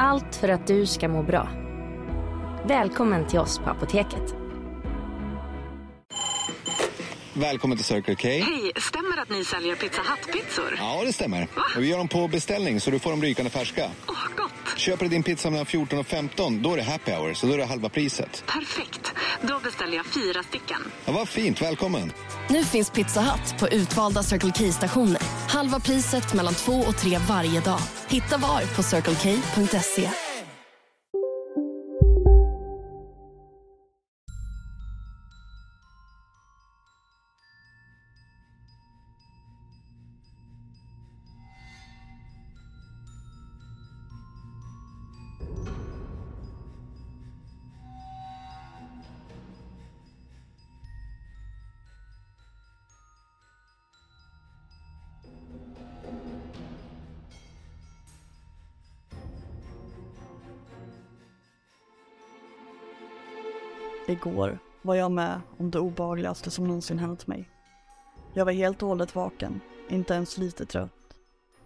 Allt för att du ska må bra. Välkommen till oss på Apoteket. Välkommen till Circle K. Hej, stämmer det att ni säljer Pizza Hut-pizzor? Ja, det stämmer. Och vi gör dem på beställning så du får dem rykande färska. Åh, gott! Köper du din pizza mellan 14 och 15, då är det happy hour, så då är det halva priset. Perfekt. Då beställer jag fyra stycken. Ja, vad fint, välkommen. Nu finns Pizza Hut på utvalda Circle K-stationer. Halva priset mellan två och tre varje dag. Hitta var på circlek.se. Igår var jag med om det obehagligaste som någonsin hänt mig. Jag var helt och hållet vaken, inte ens lite trött.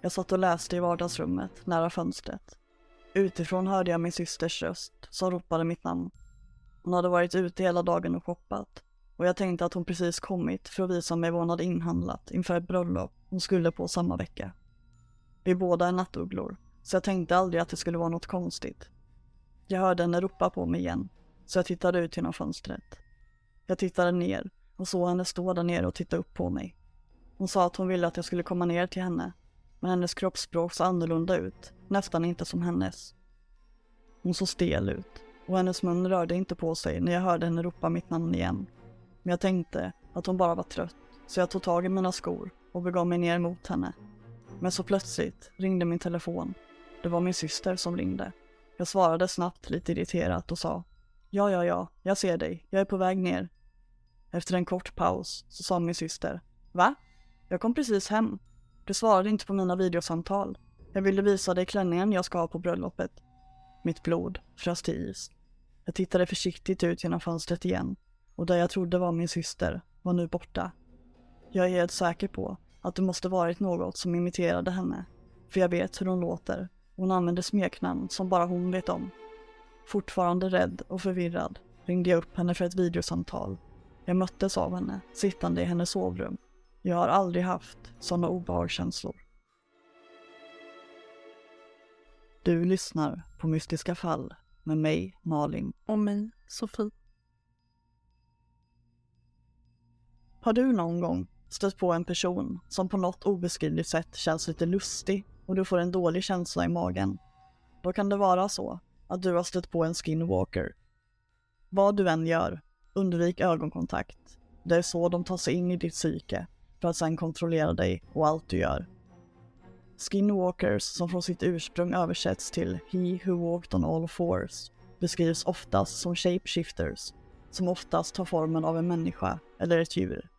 Jag satt och läste i vardagsrummet nära fönstret. Utifrån hörde jag min systers röst som ropade mitt namn. Hon hade varit ute hela dagen och shoppat och jag tänkte att hon precis kommit för att visa mig vad hon hade inhandlat inför ett bröllop hon skulle på samma vecka. Vi båda är nattugglor, så jag tänkte aldrig att det skulle vara något konstigt. Jag hörde henne ropa på mig igen så jag tittade ut genom fönstret. Jag tittade ner och såg henne stå där nere och titta upp på mig. Hon sa att hon ville att jag skulle komma ner till henne, men hennes kroppsspråk såg annorlunda ut, nästan inte som hennes. Hon såg stel ut och hennes mun rörde inte på sig när jag hörde henne ropa mitt namn igen. Men jag tänkte att hon bara var trött, så jag tog tag i mina skor och begav mig ner mot henne. Men så plötsligt ringde min telefon. Det var min syster som ringde. Jag svarade snabbt lite irriterat och sa Ja, ja, ja, jag ser dig. Jag är på väg ner. Efter en kort paus så sa min syster. Va? Jag kom precis hem. Du svarade inte på mina videosamtal. Jag ville visa dig klänningen jag ska ha på bröllopet. Mitt blod frös till is. Jag tittade försiktigt ut genom fönstret igen och där jag trodde var min syster var nu borta. Jag är helt säker på att det måste varit något som imiterade henne. För jag vet hur hon låter. Hon använder smeknamn som bara hon vet om. Fortfarande rädd och förvirrad ringde jag upp henne för ett videosamtal. Jag möttes av henne, sittande i hennes sovrum. Jag har aldrig haft sådana obehagskänslor. Du lyssnar på Mystiska fall med mig, Malin. Och mig, Sofie. Har du någon gång stött på en person som på något obeskrivligt sätt känns lite lustig och du får en dålig känsla i magen? Då kan det vara så att du har stött på en skinwalker. Vad du än gör, undvik ögonkontakt. Det är så de tar sig in i ditt psyke för att sedan kontrollera dig och allt du gör. Skinwalkers, som från sitt ursprung översätts till He who walked on all fours, beskrivs oftast som shapeshifters, som oftast tar formen av en människa eller ett djur.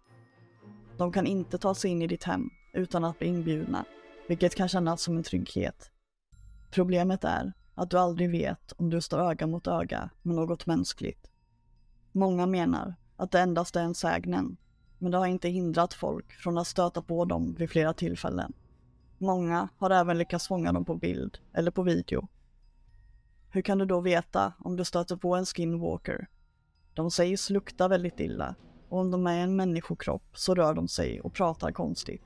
De kan inte ta sig in i ditt hem utan att bli inbjudna, vilket kan kännas som en trygghet. Problemet är att du aldrig vet om du står öga mot öga med något mänskligt. Många menar att det endast är en sägnen, men det har inte hindrat folk från att stöta på dem vid flera tillfällen. Många har även lyckats fånga dem på bild eller på video. Hur kan du då veta om du stöter på en skinwalker? De sägs lukta väldigt illa och om de är en människokropp så rör de sig och pratar konstigt.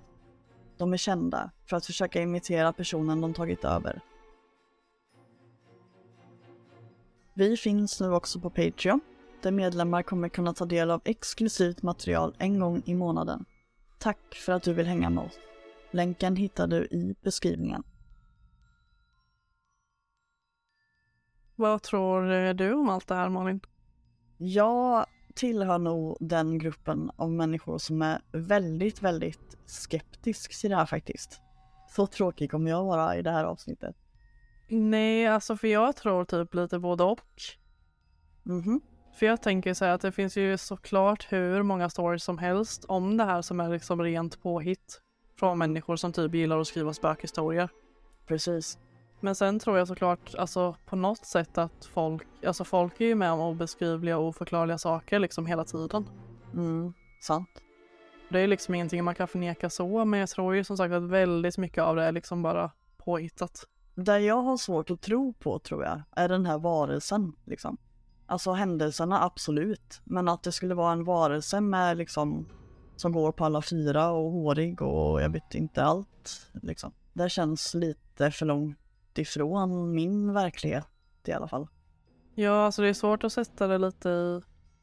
De är kända för att försöka imitera personen de tagit över Vi finns nu också på Patreon, där medlemmar kommer kunna ta del av exklusivt material en gång i månaden. Tack för att du vill hänga med oss. Länken hittar du i beskrivningen. Vad tror du om allt det här Malin? Jag tillhör nog den gruppen av människor som är väldigt, väldigt skeptisk till det här faktiskt. Så tråkig kommer jag vara i det här avsnittet. Nej, alltså för jag tror typ lite både och. Mhm. För jag tänker så här att det finns ju såklart hur många stories som helst om det här som är liksom rent påhitt. Från människor som typ gillar att skriva spökhistorier. Precis. Men sen tror jag såklart, alltså på något sätt att folk, alltså folk är ju med om obeskrivliga och oförklarliga saker liksom hela tiden. Mm. Sant. Det är liksom ingenting man kan förneka så, men jag tror ju som sagt att väldigt mycket av det är liksom bara påhittat. Det jag har svårt att tro på tror jag är den här varelsen liksom. Alltså händelserna absolut, men att det skulle vara en varelse med liksom som går på alla fyra och hårig och jag vet inte allt liksom. Det känns lite för långt ifrån min verklighet i alla fall. Ja, alltså det är svårt att sätta det lite i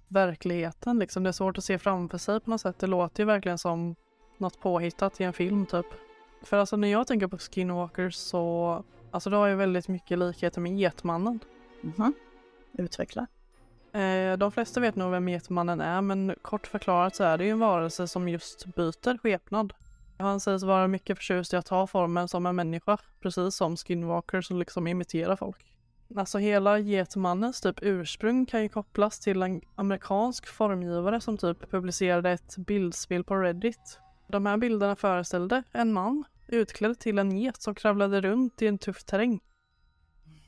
verkligheten liksom. Det är svårt att se framför sig på något sätt. Det låter ju verkligen som något påhittat i en film typ. För alltså när jag tänker på Skinwalkers så, alltså det har ju väldigt mycket likheter med Getmannen. Mhm. Utveckla. Eh, de flesta vet nog vem Getmannen är, men kort förklarat så är det ju en varelse som just byter skepnad. Han sägs vara mycket förtjust i att ta formen som en människa, precis som Skinwalkers och liksom imitera folk. Alltså hela Getmannens typ ursprung kan ju kopplas till en amerikansk formgivare som typ publicerade ett bildspel på Reddit. De här bilderna föreställde en man utklädd till en get som kravlade runt i en tuff terräng.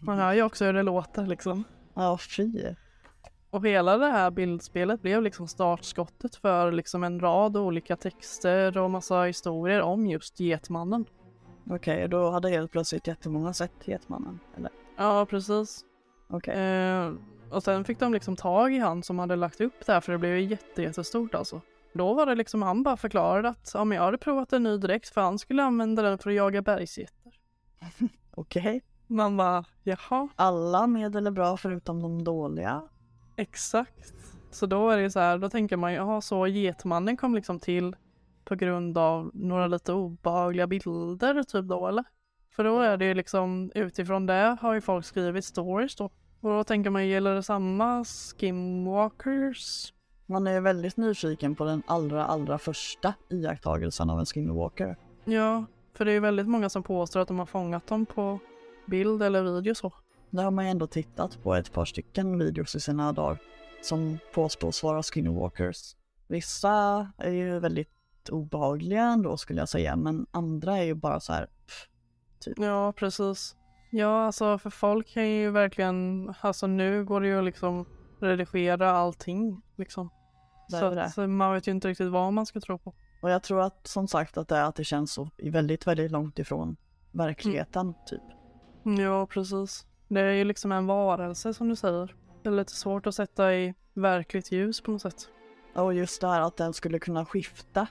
Man hör ju också hur det låter liksom. Ja, fy. Och hela det här bildspelet blev liksom startskottet för liksom en rad olika texter och massa historier om just Getmannen. Okej, då hade helt plötsligt jättemånga sett Getmannen. Eller? Ja, precis. Okej. Eh, och sen fick de liksom tag i han som hade lagt upp det här för det blev ju jätte, jättestort alltså. Då var det liksom han bara förklarade att ja, men jag hade provat en ny dräkt för han skulle använda den för att jaga bergsgetter. Okej. Man bara jaha, Alla medel är bra förutom de dåliga. exakt. Så då är det så här, då tänker man jaha så Getmannen kom liksom till på grund av några lite obehagliga bilder typ då eller? För då är det ju liksom utifrån det har ju folk skrivit stories då. Och då tänker man gäller det samma skinwalkers? Man är väldigt nyfiken på den allra, allra första iakttagelsen av en skinwalker. Ja, för det är väldigt många som påstår att de har fångat dem på bild eller video så. Där har man ju ändå tittat på ett par stycken videos i sina dagar som påstås vara skinwalkers. Vissa är ju väldigt obehagliga ändå skulle jag säga, men andra är ju bara så här. pff, Ja, precis. Ja, alltså för folk kan ju verkligen, alltså nu går det ju liksom redigera allting liksom. Så så man vet ju inte riktigt vad man ska tro på. Och jag tror att som sagt att det att det känns så väldigt, väldigt långt ifrån verkligheten typ. Ja, precis. Det är ju liksom en varelse som du säger. Det är lite svårt att sätta i verkligt ljus på något sätt. Och just det här att den skulle kunna skifta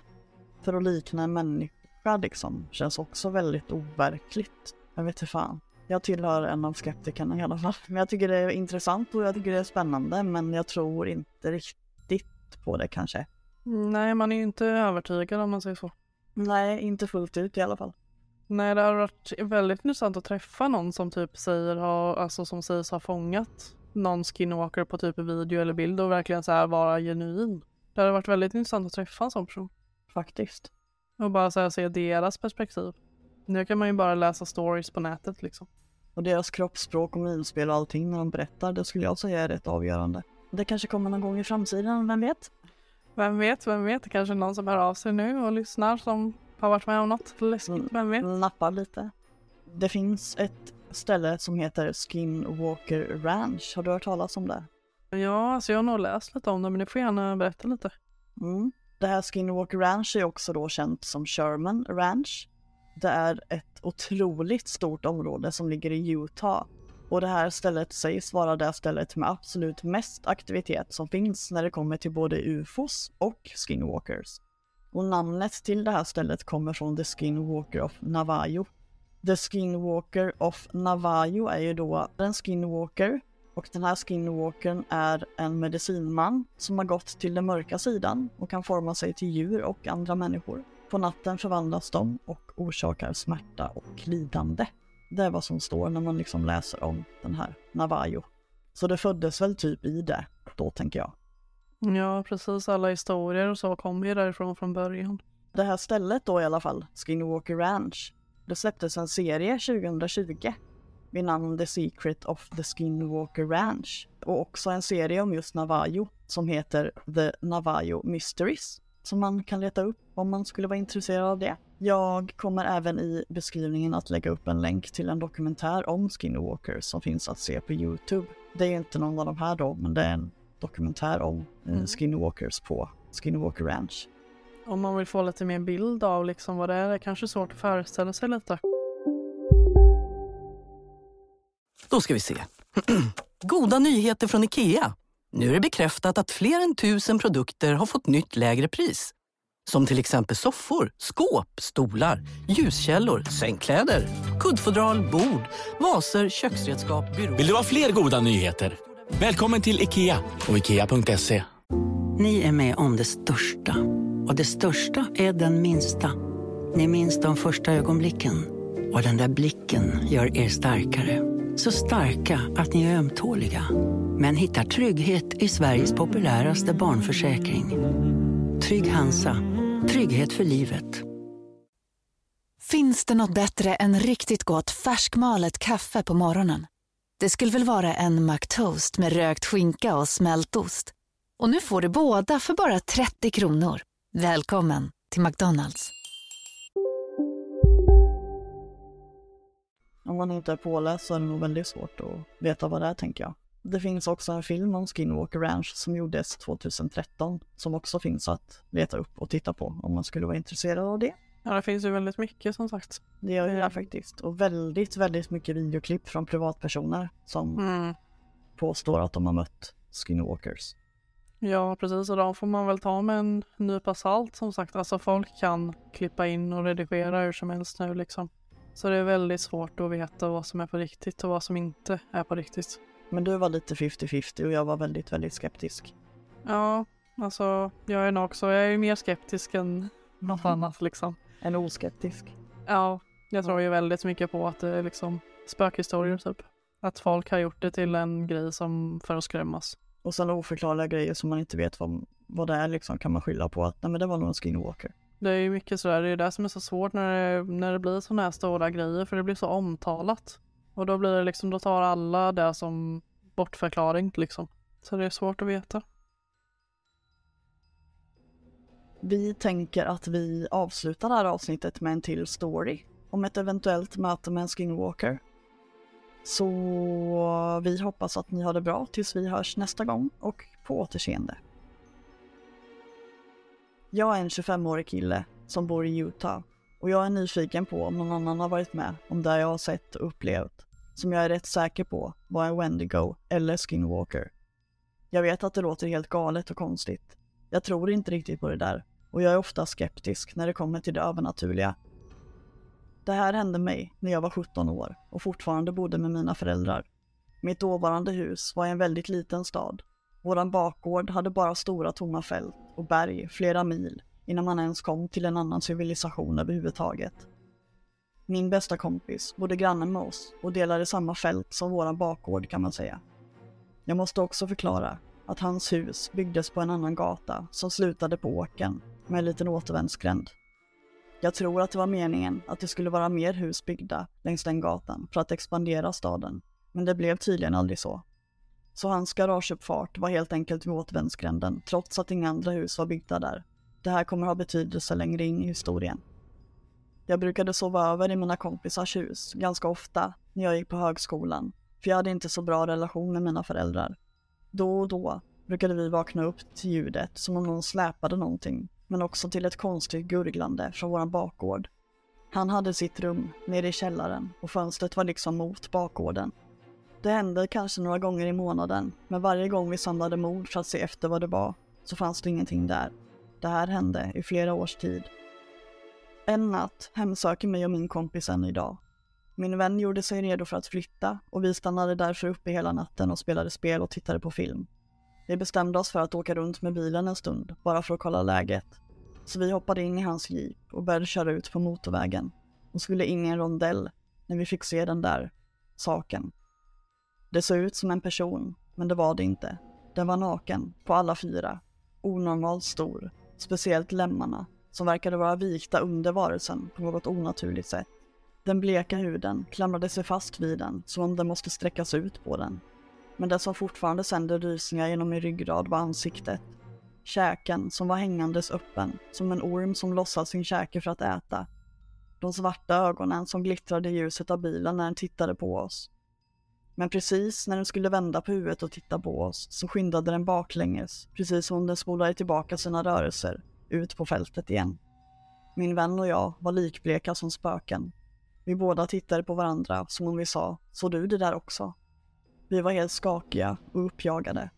för att likna en människa liksom känns också väldigt overkligt. Jag vet inte fan. Jag tillhör en av skeptikerna i alla fall. Men jag tycker det är intressant och jag tycker det är spännande men jag tror inte riktigt på det kanske. Nej, man är ju inte övertygad om man säger så. Nej, inte fullt ut i alla fall. Nej, det har varit väldigt intressant att träffa någon som typ säger ha, alltså som sägs ha fångat någon skinwalker på typ video eller bild och verkligen så här vara genuin. Det hade varit väldigt intressant att träffa en sån person Faktiskt. och bara så här, se deras perspektiv. Nu kan man ju bara läsa stories på nätet liksom. Och deras kroppsspråk och minspel och allting när de berättar, det skulle jag säga är rätt avgörande. Det kanske kommer någon gång i framtiden, vem vet? Vem vet, vem vet, det kanske är någon som hör av sig nu och lyssnar som har varit med om något läskigt, vem vet? Nappar lite. Det finns ett ställe som heter Skinwalker Ranch. Har du hört talas om det? Ja, alltså jag har nog läst lite om det men du får gärna berätta lite. Mm. Det här Skinwalker Ranch är också då känt som Sherman Ranch. Det är ett otroligt stort område som ligger i Utah. Och det här stället sägs vara det stället med absolut mest aktivitet som finns när det kommer till både ufos och skinwalkers. Och namnet till det här stället kommer från The Skinwalker of Navajo. The Skinwalker of Navajo är ju då en skinwalker och den här skinwalkern är en medicinman som har gått till den mörka sidan och kan forma sig till djur och andra människor. På natten förvandlas de och orsakar smärta och lidande. Det är vad som står när man liksom läser om den här Navajo. Så det föddes väl typ i det då tänker jag. Ja, precis. Alla historier och så kommer ju därifrån från början. Det här stället då i alla fall, Skinwalker Ranch, det släpptes en serie 2020 vid namn The Secret of the Skinwalker Ranch och också en serie om just Navajo som heter The Navajo Mysteries som man kan leta upp om man skulle vara intresserad av det. Jag kommer även i beskrivningen att lägga upp en länk till en dokumentär om Skinwalkers som finns att se på Youtube. Det är inte någon av de här då, men det är en dokumentär om mm. Skinwalkers på Skinwalker Ranch. Om man vill få lite mer bild av liksom vad det är, det är kanske svårt att föreställa sig lite. Då ska vi se. Goda nyheter från IKEA. Nu är det bekräftat att fler än tusen produkter har fått nytt lägre pris. Som till exempel soffor, skåp, stolar, ljuskällor, sängkläder, kuddfodral, bord, vaser, köksredskap, byråer. Vill du ha fler goda nyheter? Välkommen till IKEA och IKEA.se. Ni är med om det största. Och det största är den minsta. Ni minns de första ögonblicken. Och den där blicken gör er starkare. Så starka att ni är ömtåliga. Men hittar trygghet i Sveriges populäraste barnförsäkring. Trygg Hansa. Trygghet för livet. Finns det något bättre än riktigt gott färskmalet kaffe på morgonen? Det skulle väl vara en McToast med rökt skinka och smältost? Och nu får du båda för bara 30 kronor. Välkommen till McDonalds. Man inte är påläst så är det nog väldigt svårt att veta vad det är tänker jag. Det finns också en film om Skinwalker Ranch som gjordes 2013 som också finns att leta upp och titta på om man skulle vara intresserad av det. Ja, det finns ju väldigt mycket som sagt. Det gör det faktiskt. Och väldigt, väldigt mycket videoklipp från privatpersoner som mm. påstår att de har mött Skinwalkers. Ja, precis. Och de får man väl ta med en nypa salt som sagt. Alltså folk kan klippa in och redigera hur som helst nu liksom. Så det är väldigt svårt att veta vad som är på riktigt och vad som inte är på riktigt. Men du var lite 50-50 och jag var väldigt, väldigt skeptisk. Ja, alltså jag är nog också, jag är mer skeptisk än något annat liksom. En oskeptisk? Ja, jag tror ju väldigt mycket på att det är liksom spökhistorier typ. Att folk har gjort det till en grej som för att skrämmas. Och sen oförklarliga grejer som man inte vet vad, vad det är liksom kan man skylla på att nej men det var nog en skinwalker. Det är ju mycket sådär, det är det som är så svårt när det, när det blir sådana här stora grejer för det blir så omtalat. Och då blir det liksom, då tar alla det som bortförklaring liksom. Så det är svårt att veta. Vi tänker att vi avslutar det här avsnittet med en till story om ett eventuellt möte med en skinwalker. Så vi hoppas att ni har det bra tills vi hörs nästa gång och på återseende. Jag är en 25-årig kille som bor i Utah och jag är nyfiken på om någon annan har varit med om det jag har sett och upplevt som jag är rätt säker på var en Wendigo eller Skinwalker. Jag vet att det låter helt galet och konstigt. Jag tror inte riktigt på det där och jag är ofta skeptisk när det kommer till det övernaturliga. Det här hände mig när jag var 17 år och fortfarande bodde med mina föräldrar. Mitt dåvarande hus var i en väldigt liten stad. Våran bakgård hade bara stora tomma fält och berg flera mil innan man ens kom till en annan civilisation överhuvudtaget. Min bästa kompis bodde granne med oss och delade samma fält som våran bakgård kan man säga. Jag måste också förklara att hans hus byggdes på en annan gata som slutade på åken med en liten återvändsgränd. Jag tror att det var meningen att det skulle vara mer hus byggda längs den gatan för att expandera staden, men det blev tydligen aldrig så. Så hans garageuppfart var helt enkelt vid återvändsgränden trots att inga andra hus var byggda där. Det här kommer ha betydelse längre in i historien. Jag brukade sova över i mina kompisars hus ganska ofta när jag gick på högskolan, för jag hade inte så bra relation med mina föräldrar. Då och då brukade vi vakna upp till ljudet som om någon släpade någonting, men också till ett konstigt gurglande från våran bakgård. Han hade sitt rum nere i källaren och fönstret var liksom mot bakgården. Det hände kanske några gånger i månaden, men varje gång vi samlade mod för att se efter vad det var så fanns det ingenting där. Det här hände i flera års tid. En natt hemsöker mig och min kompis än idag. Min vän gjorde sig redo för att flytta och vi stannade därför uppe hela natten och spelade spel och tittade på film. Vi bestämde oss för att åka runt med bilen en stund, bara för att kolla läget. Så vi hoppade in i hans jeep och började köra ut på motorvägen och skulle in i en rondell när vi fick se den där saken. Det såg ut som en person, men det var det inte. Den var naken, på alla fyra. Onormalt stor, speciellt lemmarna, som verkade vara vikta under varelsen på något onaturligt sätt. Den bleka huden klamrade sig fast vid den som om den måste sträckas ut på den. Men det som fortfarande sände rysningar genom min ryggrad var ansiktet. Käken som var hängandes öppen, som en orm som lossat sin käke för att äta. De svarta ögonen som glittrade i ljuset av bilen när den tittade på oss. Men precis när den skulle vända på huvudet och titta på oss så skyndade den baklänges, precis som om den spolade tillbaka sina rörelser, ut på fältet igen. Min vän och jag var likbleka som spöken. Vi båda tittade på varandra som om vi sa, såg du det där också? Vi var helt skakiga och uppjagade.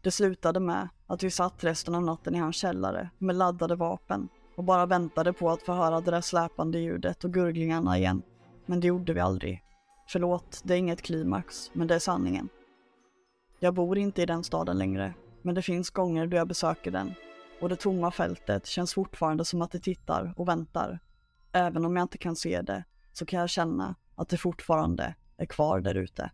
Det slutade med att vi satt resten av natten i hans källare med laddade vapen och bara väntade på att få höra det där släpande ljudet och gurglingarna igen. Men det gjorde vi aldrig. Förlåt, det är inget klimax, men det är sanningen. Jag bor inte i den staden längre, men det finns gånger då jag besöker den och det tomma fältet känns fortfarande som att det tittar och väntar. Även om jag inte kan se det så kan jag känna att det fortfarande är kvar där ute.